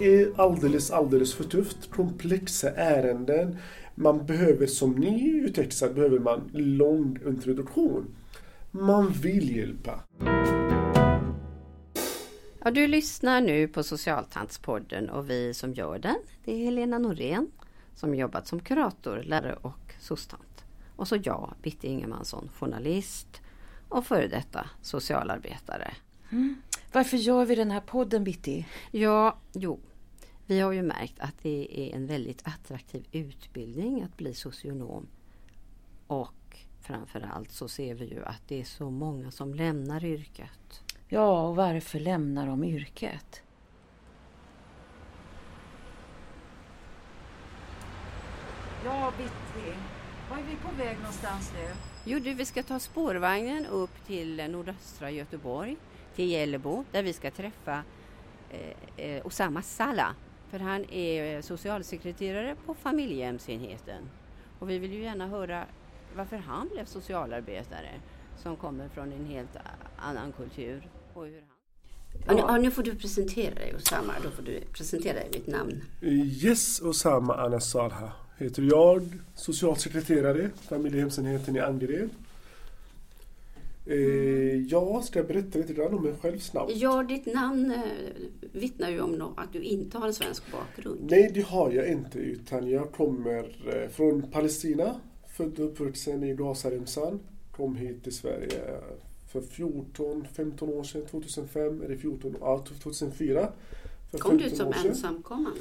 är alldeles, alldeles för tufft. Komplexa ärenden. Man behöver som ny utexad behöver man lång introduktion. Man vill hjälpa. Ja, du lyssnar nu på Socialtantspodden och vi som gör den, det är Helena Norén som jobbat som kurator, lärare och sostant. Och så jag, Bitte Ingemansson, journalist och före detta socialarbetare. Mm. Varför gör vi den här podden Bitti? Ja, jo, vi har ju märkt att det är en väldigt attraktiv utbildning att bli socionom. Och framförallt så ser vi ju att det är så många som lämnar yrket. Ja, och varför lämnar de yrket? Ja, Bitti. Var är vi på väg någonstans nu? Jo du, vi ska ta spårvagnen upp till nordöstra Göteborg, till Gällebo, där vi ska träffa eh, eh, Osama Salla. För han är socialsekreterare på familjehemsenheten. Och vi vill ju gärna höra varför han blev socialarbetare som kommer från en helt annan kultur. Och hur han... Ja. Ja, nu får du presentera dig Osama. Då får du presentera dig mitt namn. Yes, Osama Anna Salha heter jag, socialsekreterare, familjehemsenheten i Angered. Eh, ja, ska jag berätta lite grann om mig själv snabbt? Ja, ditt namn eh, vittnar ju om att du inte har en svensk bakgrund. Nej, det har jag inte. Utan jag kommer eh, från Palestina, född och uppvuxen i Gazaremsan. Kom hit till Sverige för 14-15 år sedan, 2005 eller 14, ja, 2004. För kom du som ensamkommande?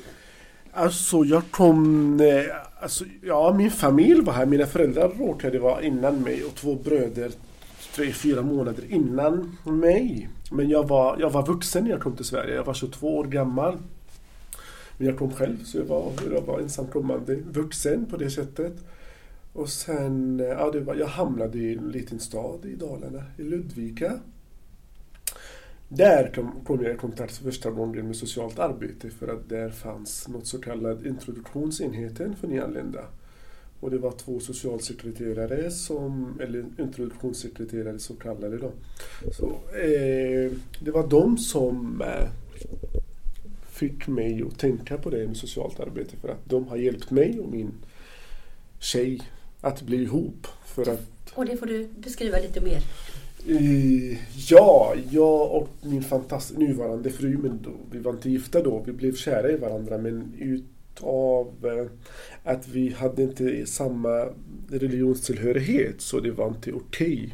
Alltså jag kom, alltså, ja min familj var här, mina föräldrar råkade vara innan mig och två bröder tre, fyra månader innan mig. Men jag var, jag var vuxen när jag kom till Sverige, jag var 22 år gammal. Men jag kom själv så jag var, jag var ensamkommande vuxen på det sättet. Och sen, ja, det var, jag hamnade i en liten stad i Dalarna, i Ludvika. Där kom, jag i kontakt första gången med socialt arbete för att där fanns något så kallat introduktionsenheten för nyanlända. Och det var två socialsekreterare, som, eller introduktionssekreterare så kallade då. Så, eh, det var de som eh, fick mig att tänka på det med socialt arbete för att de har hjälpt mig och min tjej att bli ihop. För att, och det får du beskriva lite mer. Uh, ja, jag och min fantastiska nuvarande fru, men då, vi var inte gifta då, vi blev kära i varandra men utav uh, att vi hade inte samma religionstillhörighet så det var inte okej okay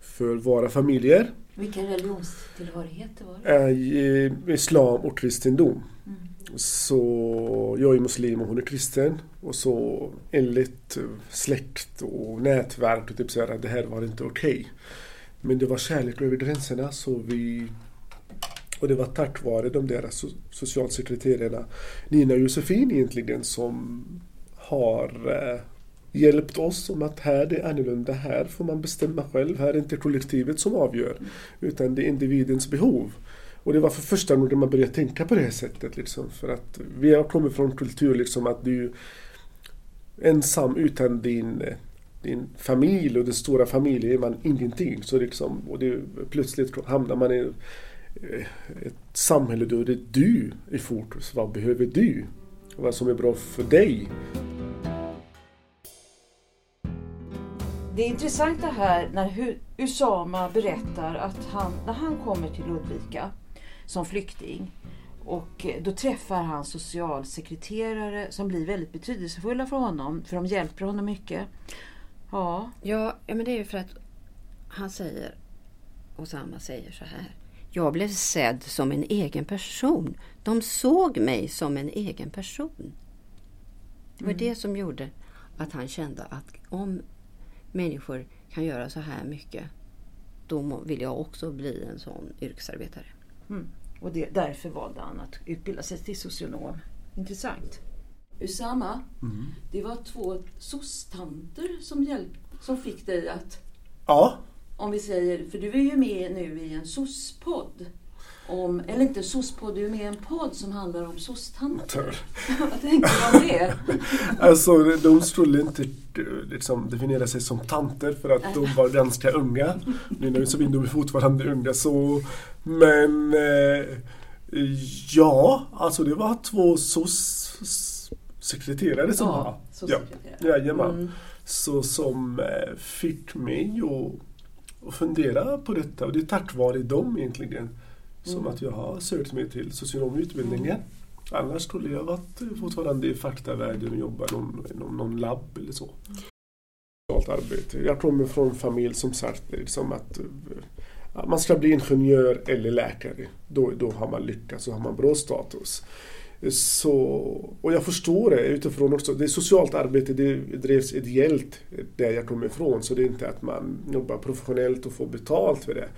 för våra familjer. Vilken religionstillhörighet var det? Uh, islam och kristendom. Mm. Så jag är muslim och hon är kristen. Och så enligt släkt och nätverk och typ så här, det här var inte okej. Okay. Men det var kärlek över gränserna så vi och det var tack vare de där socialsekreterarna Nina och Josefin egentligen som har eh, hjälpt oss om att här det är annorlunda, här får man bestämma själv, här är inte kollektivet som avgör utan det är individens behov. Och det var för första gången man började tänka på det här sättet. Liksom, för att vi har kommit från kultur liksom att du är ensam utan din din familj och den stora familjen är man ingenting. Så liksom, och det, plötsligt hamnar man i ett samhälle då det är du i fokus. Vad behöver du? Vad som är bra för dig? Det är intressant det här när Usama berättar att han, när han kommer till Ludvika som flykting och då träffar han socialsekreterare som blir väldigt betydelsefulla för honom, för de hjälper honom mycket. Ja. ja. Ja, men det är ju för att han säger, Osama säger så här. Jag blev sedd som en egen person. De såg mig som en egen person. Det var mm. det som gjorde att han kände att om människor kan göra så här mycket, då vill jag också bli en sån yrkesarbetare. Mm. Och det, därför valde han att utbilda sig till socionom. Intressant. Usama, mm. det var två sostanter som, hjälp, som fick dig att... Ja. Om vi säger, för du är ju med nu i en soc-podd. Om, eller inte soc-podd, du är med i en podd som handlar om soc-tanter. Vad tänker du om det? alltså, de skulle inte liksom, definiera sig som tanter för att de var ganska unga. Nu när vi så de är fortfarande unga så. Men eh, Ja, alltså det var två SOS-sekreterare som Ja, var. Ja, jajamän. Mm. Så som eh, fick mig att, att fundera på detta och det är tack vare dem egentligen som Mm. att jag har sökt mig till socionomutbildningen. Annars skulle jag varit fortfarande i faktavärlden och jobba inom, inom någon labb eller så. Arbete. Jag kommer från en familj som sagt liksom att eh, man ska bli ingenjör eller läkare. Då, då har man lyckats och har man bra status. Så, och jag förstår det utifrån också. Det är socialt arbete, det drevs ideellt där jag kommer ifrån. Så det är inte att man jobbar professionellt och får betalt för det.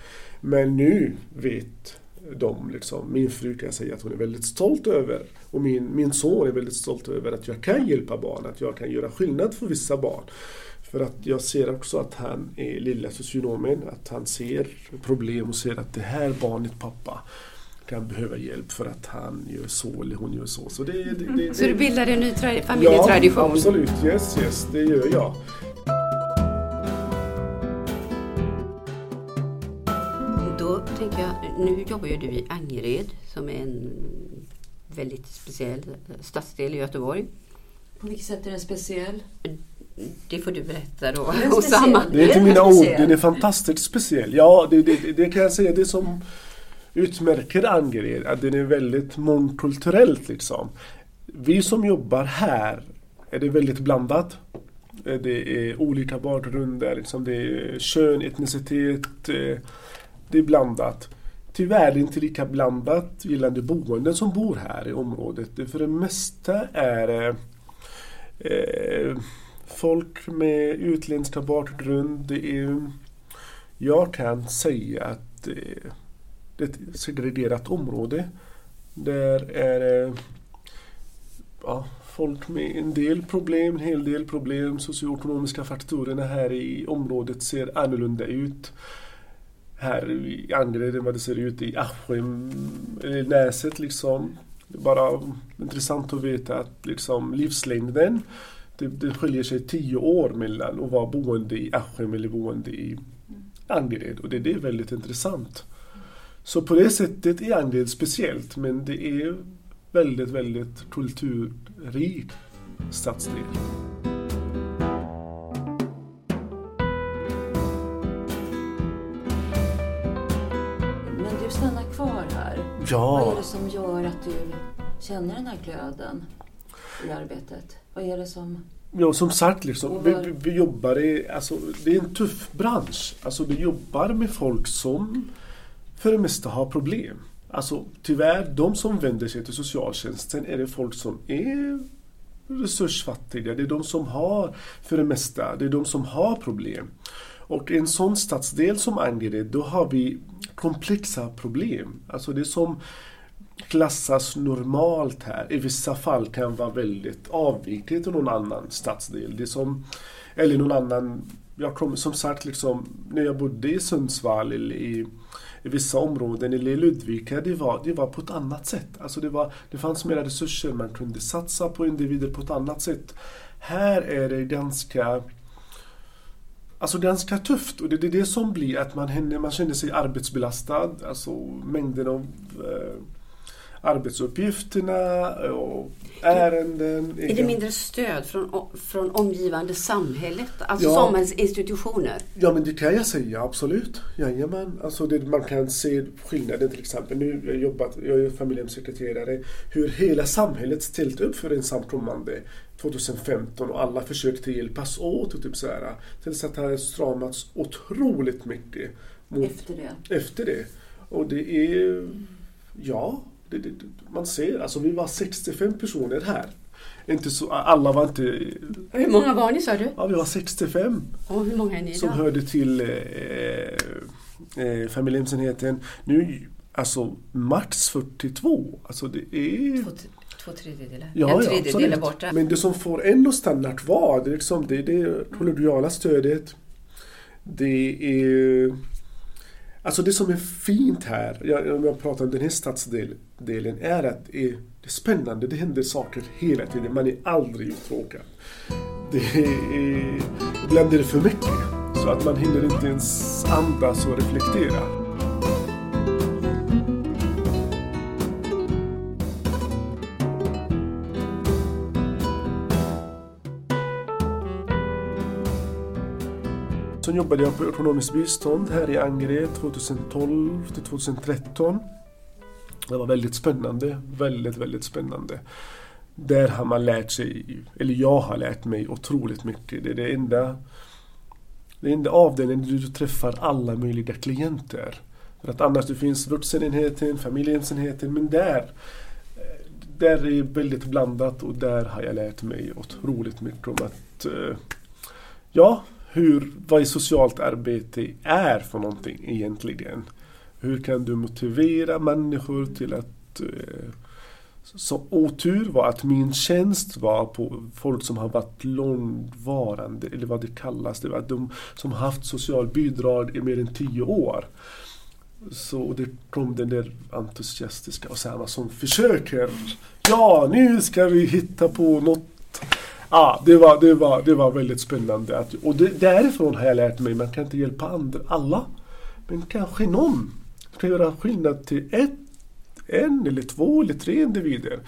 Men nu vet de, liksom, min fru kan jag säga att hon är väldigt stolt över och min, min son är väldigt stolt över att jag kan hjälpa barn, att jag kan göra skillnad för vissa barn. För att jag ser också att han är lilla socionomen, att han ser problem och ser att det här barnet pappa kan behöva hjälp för att han gör så eller hon gör så. Så, det, det, det, Så du bildar en ny tra- Ja, familjetradition? absolut. Yes, yes, det gör jag. Då tänker jag, nu jobbar ju du i Angered som är en väldigt speciell stadsdel i Göteborg. På vilket sätt är den speciell? Det får du berätta då, Den är. Det är inte mina ord, speciell. den är fantastiskt speciell. Ja, det, det, det kan jag säga. Det som utmärker Angered att den är väldigt mångkulturellt liksom. Vi som jobbar här är det väldigt blandat. Det är olika bakgrunder, liksom det är eh, kön, etnicitet. Eh, det är blandat. Tyvärr är det inte lika blandat gällande boenden som bor här i området. För det mesta är eh, folk med utländska bakgrund. Det är, jag kan säga att eh, det är ett segregerat område. Där är det ja, folk med en del problem, en hel del problem. Socioekonomiska faktorerna här i området ser annorlunda ut. Här i Angered än vad det ser ut i Askim, eller Näset liksom. Det är bara intressant att veta att liksom livslängden det, det skiljer sig tio år mellan att vara boende i Askim eller boende i Angered och det, det är väldigt intressant. Så på det sättet är Angered speciellt men det är väldigt, väldigt kulturrik stadsdel. Men du stannar kvar här. Vad är Ja, det som gör att du känner den här glöden i arbetet? Vad är det som... ja som sagt liksom, vi, vi jobbar i, alltså det är en tuff bransch. Alltså vi jobbar med folk som för det mesta har problem. Alltså tyvärr, de som vänder sig till socialtjänsten är det folk som är resursfattiga. Det är de som har, för det mesta, det är de som har problem. Och i en sån stadsdel som Angered, då har vi komplexa problem. Alltså det som klassas normalt här i vissa fall kan vara väldigt avvikligt till någon annan stadsdel. Det som, eller någon annan, jag kom, som sagt liksom, när jag bodde i Sundsvall eller i, i vissa områden eller i Ludvika, det var, det var på ett annat sätt. Alltså det, var, det fanns mera resurser, man kunde satsa på individer på ett annat sätt. Här är det ganska Alltså ganska tufft och det är det som blir att man, händer- man känner sig arbetsbelastad. Alltså mängden av eh, arbetsuppgifterna och ärenden. Är det mindre stöd från, från omgivande samhället? Alltså Ja. samhällsinstitutioner? Ja men det kan jag säga, absolut. Jajamän. Alltså det, man kan se skillnaden till exempel. Nu jag jobbat, jag är familjehemssekreterare. Hur hela samhället ställt upp för ensamkommande 2015 och alla försökte hjälpas åt och typ så här. Tills att det har stramats otroligt mycket mot Efter det? efter det. Och det är, ja, det, det, man ser, alltså vi var 65 personer här. Inte så, alla var inte, Hur många var ni sa du? ja vi var 65 Och hur många är ni som då? hörde till eh, eh, familjehemsenheten. Nu, alltså max 42. Alltså det är... Två, två tredjedelar? Ja, en ja, tredjedel är absolut. borta. Men det som får en att stanna kvar, det är liksom det, är det kollegiala stödet. Det är... Alltså det som är fint här, jag, om jag pratar om den här stadsdelen, är att det är, det är spännande, det händer saker hela tiden, man är aldrig uttråkad. Det är, ibland är det för mycket, så att man hinner inte ens andas och reflektera. Sen jobbade jag på ekonomiskt bistånd här i Angered 2012 till 2013. Det var väldigt spännande, väldigt, väldigt spännande. Där har man lärt sig, eller jag har lärt mig otroligt mycket. Det är det enda, det enda avdelningen där du träffar alla möjliga klienter. För att annars det finns vuxenenheten, familjehemsenheten, men där där är väldigt blandat och där har jag lärt mig otroligt mycket om att eh, ja, hur, vad socialt arbete är för någonting egentligen. Hur kan du motivera människor till att eh, så otur var att min tjänst var på folk som har varit långvarande, eller vad det kallas, det var de som har haft socialbidrag i mer än tio år. Så det kom den där entusiastiska Osama som försöker, ja nu ska vi hitta på något Ja, det var, det var, det var väldigt spännande. Att, och det, därifrån har jag lärt mig, man kan inte hjälpa andra, alla. Men kanske någon kan göra skillnad till ett, en eller två eller tre individer.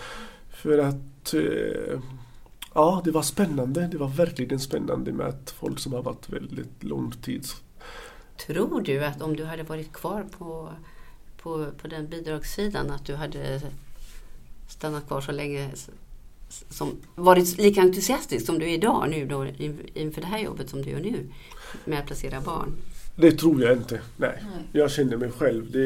För att eh, ja, det var spännande. Det var verkligen spännande med att folk som har varit väldigt lång tid. Tror du att om du hade varit kvar på, på, på den bidragssidan att du hade stannat kvar så länge som varit lika entusiastisk som du är idag nu då, inför det här jobbet som du gör nu med att placera barn? Det tror jag inte. Nej. nej. Jag känner mig själv. Det,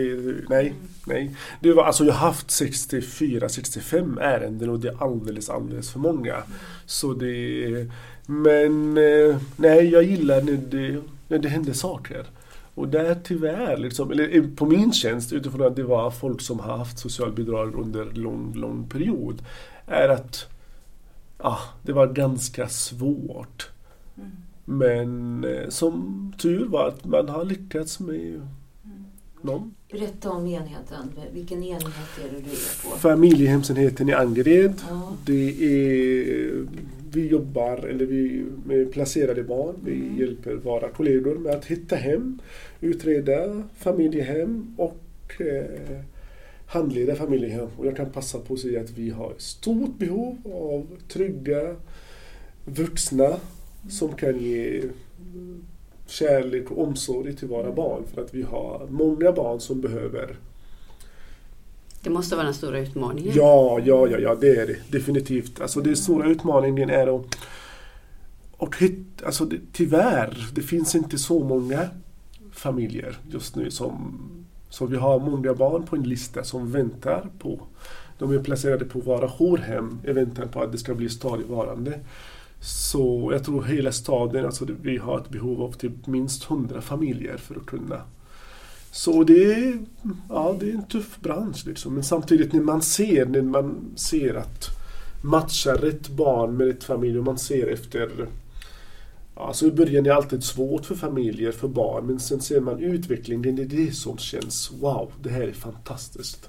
nej, mm. nej. Det var, alltså jag har haft 64-65 ärenden och det är alldeles, alldeles för många. Mm. Så det, men eh, nej, jag gillar när det, när det händer saker. Och där tyvärr, liksom, eller på min tjänst utifrån att det var folk som har haft socialbidrag under lång, lång period, är att ja, det var ganska svårt. Mm. Men eh, som tur var att man har lyckats med mm. någon. Berätta om enheten. Vilken enhet är det du är på? Familjehemsenheten i Angered. Ja. Det är, vi jobbar eller vi, med placerade barn. Vi mm. hjälper våra kollegor med att hitta hem, utreda familjehem och eh, handleda familjehem. Och jag kan passa på att säga att vi har stort behov av trygga vuxna som kan ge kärlek och omsorg till våra barn. För att vi har många barn som behöver det måste vara den stora utmaningen. Ja, ja, ja, ja det är det definitivt. Alltså den stora utmaningen är att och hit, alltså det, tyvärr, det finns inte så många familjer just nu som så vi har många barn på en lista som väntar på, de är placerade på våra jourhem i väntan på att det ska bli stadigvarande. Så jag tror hela staden, alltså vi har ett behov av typ minst 100 familjer för att kunna. Så det är, ja, det är en tuff bransch liksom. Men samtidigt när man ser, när man ser att matcha rätt barn med rätt familj och man ser efter Alltså i början är det alltid svårt för familjer, för barn, men sen ser man utvecklingen. Det är det som känns, wow, det här är fantastiskt.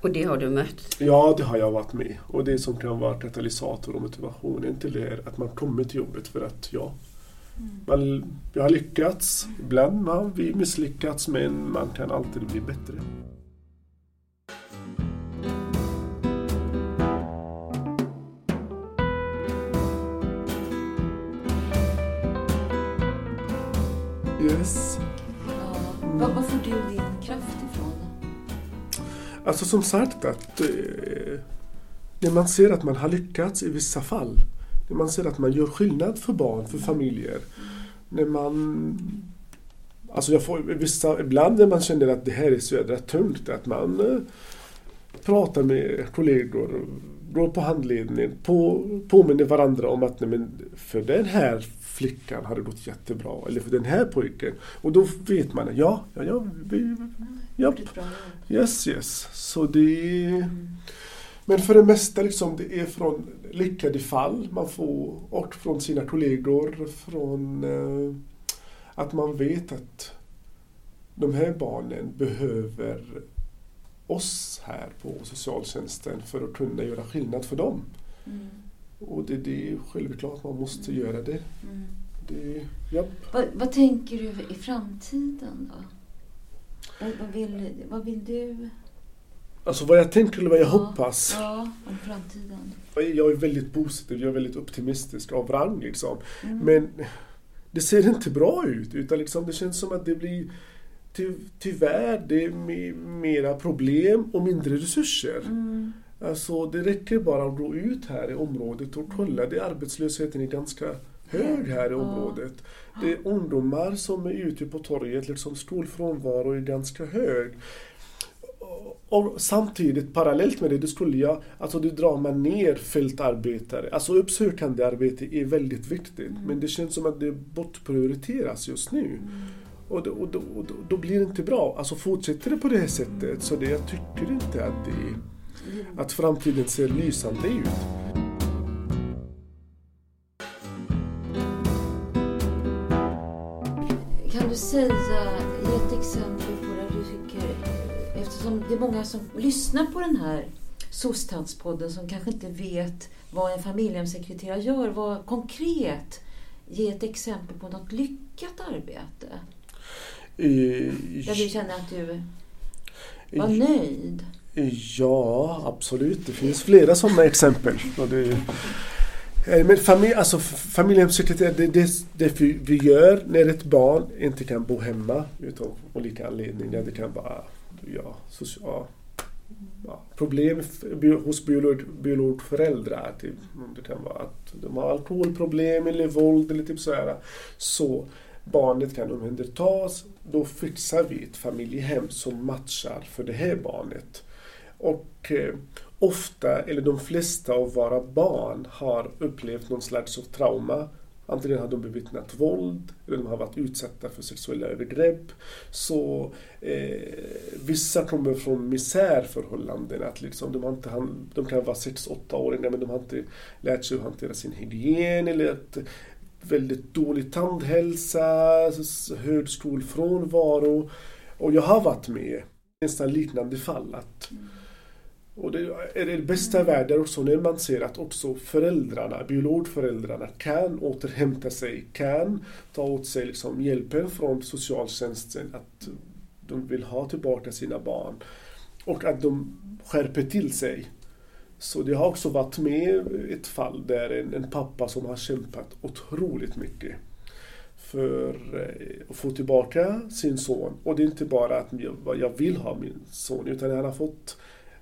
Och det har du mött? Ja, det har jag varit med. Och det som kan vara katalysator och motivationen till det är att man kommer till jobbet för att, ja, man, jag har lyckats. Ibland har vi misslyckats, men man kan alltid bli bättre. Alltså som sagt att eh, när man ser att man har lyckats i vissa fall. När man ser att man gör skillnad för barn, för familjer. När man Alltså jag får vissa, ibland när man känner att det här är så jädra tungt, att man eh, pratar med kollegor, går på handledning, på, påminner varandra om att nej, men för den här flickan har det gått jättebra. Eller för den här pojken. Och då vet man, ja, ja, ja. Vi, ja. Yes, yes. Så det... Mm. Men för det mesta liksom, det är från lyckade fall man får och från sina kollegor. Från eh, att man vet att de här barnen behöver oss här på socialtjänsten för att kunna göra skillnad för dem. Mm. Och det, det är självklart man måste mm. göra det. Mm. det ja. vad, vad, tänker du i framtiden då? Vad, vill, vad vill du? Alltså vad jag tänker eller vad jag ja, hoppas? Ja, om framtiden. Jag är väldigt positiv, jag är väldigt optimistisk av rang liksom. Mm. Men det ser inte bra ut. Utan liksom det känns som att det blir ty, tyvärr det är mera problem och mindre resurser. Mm. Alltså det räcker bara att gå ut här i området och kolla. Det arbetslösheten är ganska hög här i området. Det är ungdomar som är ute på torget, liksom skolfrånvaro är ganska hög. Och samtidigt parallellt med det, det skulle jag, alltså då drar man ner fältarbetare. Alltså uppsökande arbete är väldigt viktigt mm. men det känns som att det bortprioriteras just nu. Mm. Och, då, och, då, och då, då, blir det inte bra. Alltså fortsätter det på det här sättet så det, jag tycker inte att, det, att framtiden ser lysande ut. Kan du säga, ge ett exempel på där du tycker, eftersom det är många som lyssnar på den här SOS-tantspodden som kanske inte vet vad en familjehemssekreterare gör. Vad konkret, ge ett exempel på något lyckat arbete. Där du känner att du var nöjd? Ja, absolut. Det finns flera sådana exempel. Eh, men familj, alltså, familjehemssekreterare, det, det, det vi gör när ett barn inte kan bo hemma utav olika anledningar. Det kan vara ja, social, ja, problem hos biolog, biologföräldrar. Typ. Det kan vara att de har alkoholproblem eller våld eller typ så här. Så barnet kan omhändertas, då fixar vi ett familjehem som matchar för det här barnet. Och eh, ofta, eller de flesta av våra barn har upplevt någon slags av trauma. Antingen har de bevittnat våld eller de har varit utsatta för sexuella övergrepp. Så eh, vissa kommer från misärförhållanden. Att liksom de, har inte, de kan vara 6-8 åringar men de har inte lärt sig att hantera sin hygien eller att väldigt dålig tandhälsa, hög skolfrånvaro. Och jag har varit med nästan liknande fall. Att, och det är det bästa världen också när man ser att också föräldrarna, biologföräldrarna kan återhämta sig, kan ta åt sig liksom hjälpen från socialtjänsten att de vill ha tillbaka sina barn. Och att de skärper till sig så det har också varit med ett fall där en, en pappa som har kämpat otroligt mycket för eh, att få tillbaka sin son. Och det är inte bara att jag vill ha min son utan han har fått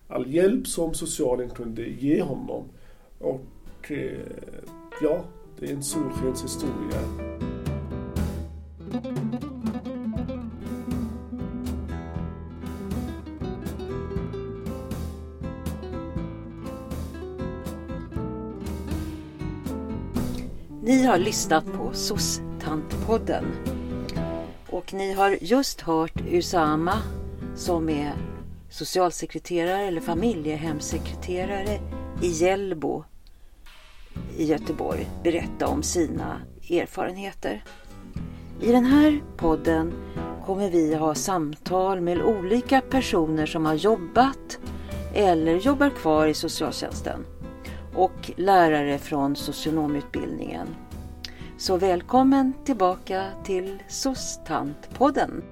all hjälp som socialen kunde ge honom. Och eh, ja, det är en solskenshistoria. Ni har lyssnat på SOS-tantpodden och ni har just hört Usama som är socialsekreterare eller familjehemsekreterare i Hjällbo i Göteborg berätta om sina erfarenheter. I den här podden kommer vi ha samtal med olika personer som har jobbat eller jobbar kvar i socialtjänsten och lärare från socionomutbildningen. Så välkommen tillbaka till SOS-tantpodden.